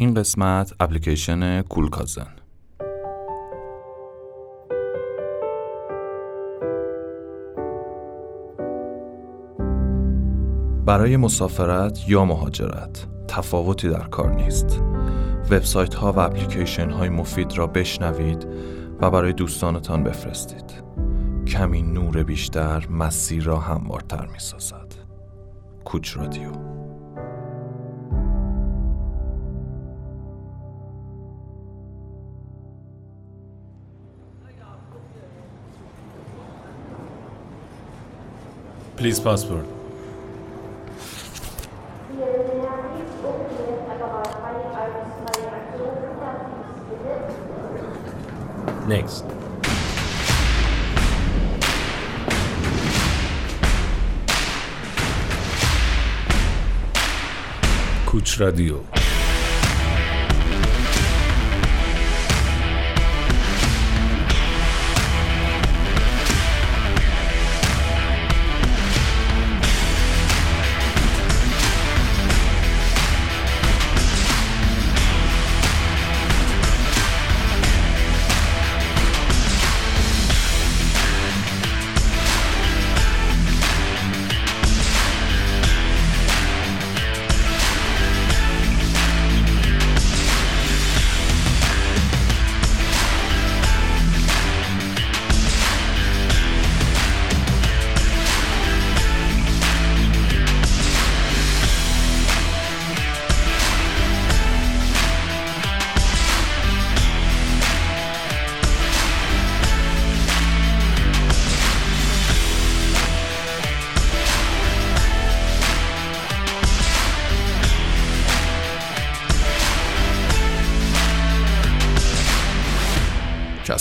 این قسمت اپلیکیشن کولکازن برای مسافرت یا مهاجرت تفاوتی در کار نیست. وبسایت ها و اپلیکیشن های مفید را بشنوید و برای دوستانتان بفرستید. کمی نور بیشتر مسیر را هموارتر می سازد کوچ رادیو. Please passport. Next. کوچ رادیو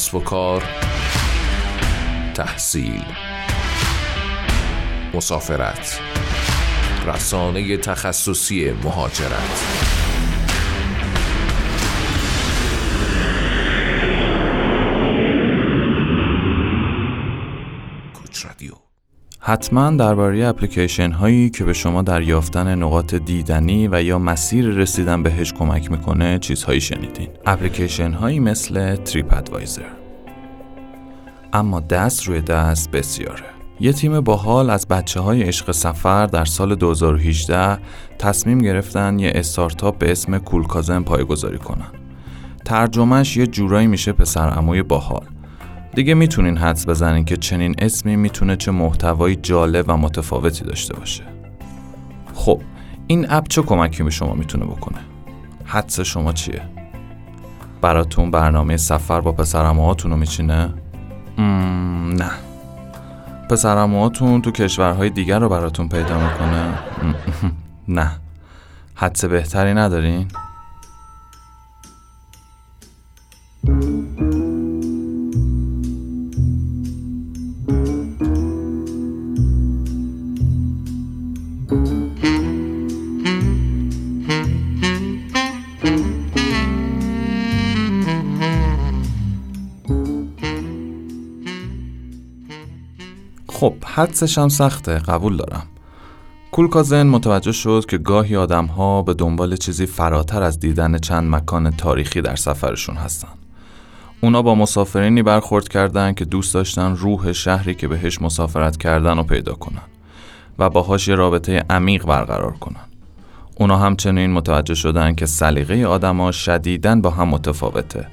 کسب و کار تحصیل مسافرت رسانه تخصصی مهاجرت. حتما درباره اپلیکیشن هایی که به شما در یافتن نقاط دیدنی و یا مسیر رسیدن بهش کمک می‌کنه چیزهایی شنیدین. اپلیکیشن هایی مثل تریپ ادوایزر اما دست روی دست بسیاره. یه تیم باحال از بچه های عشق سفر در سال 2018 تصمیم گرفتن یه استارتاپ به اسم کولکازن پایگذاری کنن. ترجمهش یه جورایی میشه پسر عموی باحال. دیگه می‌تونین حدس بزنین که چنین اسمی می‌تونه چه محتوایی جالب و متفاوتی داشته باشه. خب این اپ چه کمکی به شما می‌تونه بکنه؟ حدس شما چیه؟ براتون برنامه سفر با پسرموهاتون رو میچینه؟ نه. پسرموهاتون تو کشورهای دیگر رو براتون پیدا می‌کنه؟ نه. حدس بهتری ندارین؟ حدسش هم سخته قبول دارم. کولکازن متوجه شد که گاهی آدم ها به دنبال چیزی فراتر از دیدن چند مکان تاریخی در سفرشون هستن. اونا با مسافرینی برخورد کردند که دوست داشتن روح شهری که بهش مسافرت کردن رو پیدا کنن و باهاش یه رابطه عمیق برقرار کنن. اونا همچنین متوجه شدن که سلیقه آدما شدیداً با هم متفاوته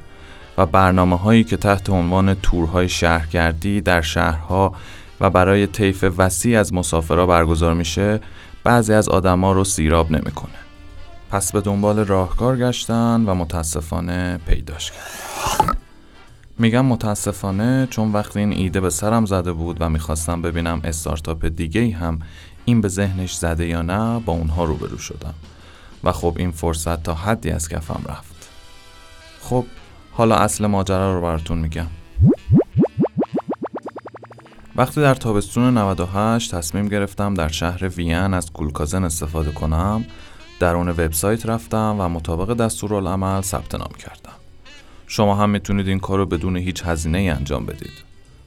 و برنامه هایی که تحت عنوان تورهای شهرگردی در شهرها و برای طیف وسیع از مسافرها برگزار میشه بعضی از آدما رو سیراب نمی‌کنه. پس به دنبال راهکار گشتن و متاسفانه پیداش کردن. میگم متاسفانه چون وقتی این ایده به سرم زده بود و می‌خواستم ببینم استارتاپ دیگه ای هم این به ذهنش زده یا نه با اونها روبرو شدم و خب این فرصت تا حدی از کفم رفت خب حالا اصل ماجرا رو براتون میگم وقتی در تابستون 98 تصمیم گرفتم در شهر وین از کولکازن استفاده کنم درون وبسایت رفتم و مطابق دستورالعمل ثبت نام کردم. شما هم می‌تونید این کار رو بدون هیچ هزینه ای انجام بدید.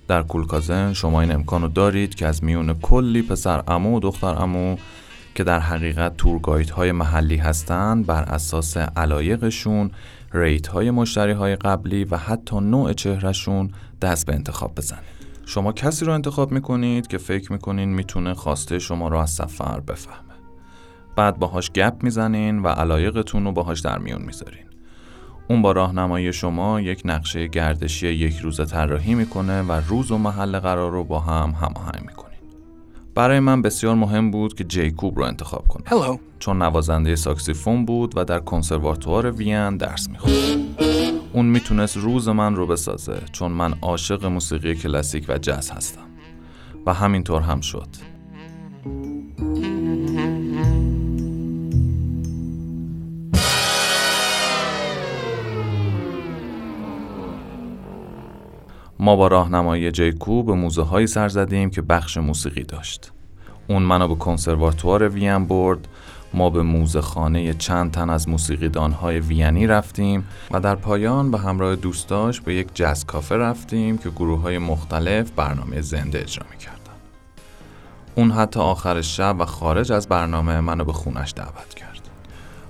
در کولکازن شما این امکان رو دارید که از میون کلی پسر امو و دختر امو که در حقیقت تورگایت های محلی هستند بر اساس علایقشون ریت های مشتری های قبلی و حتی نوع چهرهشون دست به انتخاب بزنید. شما کسی رو انتخاب می‌کنید که فکر می‌کنین می‌تونه خواسته شما رو از سفر بفهمه. بعد باهاش گپ می‌زنین و علایقتون رو باهاش در میون می‌ذارین. اون با راهنمایی شما یک نقشه گردشی یک روزه طراحی می‌کنه و روز و محل قرار رو با هم هماهنگ می‌کنین. برای من بسیار مهم بود که جیکوب رو انتخاب کنم. Hello. چون نوازنده ساکسیفون بود و در کنسرواتوار وین درس می‌خوند. اون می‌تونست روز من رو بسازه چون من عاشق موسیقی کلاسیک و جز هستم. و همینطور هم شد. ما با راهنمایی جیکو به موزه هایی سر زدیم که بخش موسیقی داشت. اون منو به کنسرواتوار وین برد ما به موزه خانه چند تن از موسیقیدان های وینی رفتیم و در پایان به همراه دوستاش به یک جز کافه رفتیم که گروه های مختلف برنامه زنده اجرا می‌کردن. اون حتی آخر شب و خارج از برنامه منو به خونش دعوت کرد.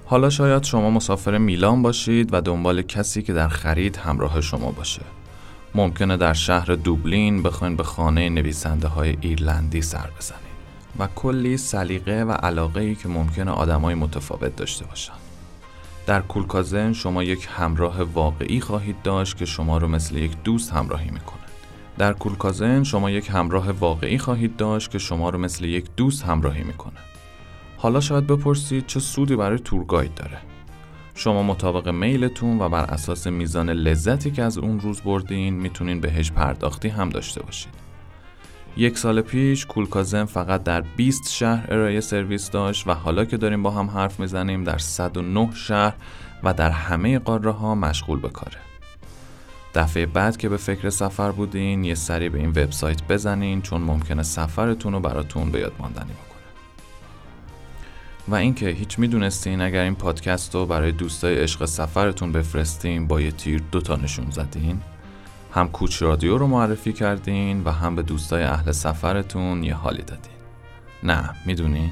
حالا شاید شما مسافر میلان باشید و دنبال کسی که در خرید همراه شما باشه. ممکنه در شهر دوبلین بخواین به خانه نویسنده های ایرلندی سر بزنید. و کلی سلیقه و علاقه ای که ممکنه آدمای متفاوت داشته باشن. در کولکازن شما یک همراه واقعی خواهید داشت که شما رو مثل یک دوست همراهی می‌کنه. در کولکازن شما یک همراه واقعی خواهید داشت که شما رو مثل یک دوست همراهی می‌کنه. حالا شاید بپرسید چه سودی برای تورگاید داره؟ شما مطابق میلتون و بر اساس میزان لذتی که از اون روز بردین می‌تونین بهش پرداختی هم داشته باشید. یک سال پیش کولکازن فقط در 20 شهر ارائه سرویس داشت و حالا که داریم با هم حرف می‌زنیم در 109 شهر و در همه قاره ها مشغول به کاره. دفعه بعد که به فکر سفر بودین یه سری به این وبسایت بزنین چون ممکنه سفرتون رو براتون به یاد ماندنی بکنه. و اینکه هیچ می‌دونستین اگر این پادکست رو برای دوستای عشق سفرتون بفرستین با یه تیر دوتا نشون زدین؟ هم کوچ رادیو رو معرفی کردین و هم به دوستای اهل سفرتون یه حالی دادین. نه می‌دونین؟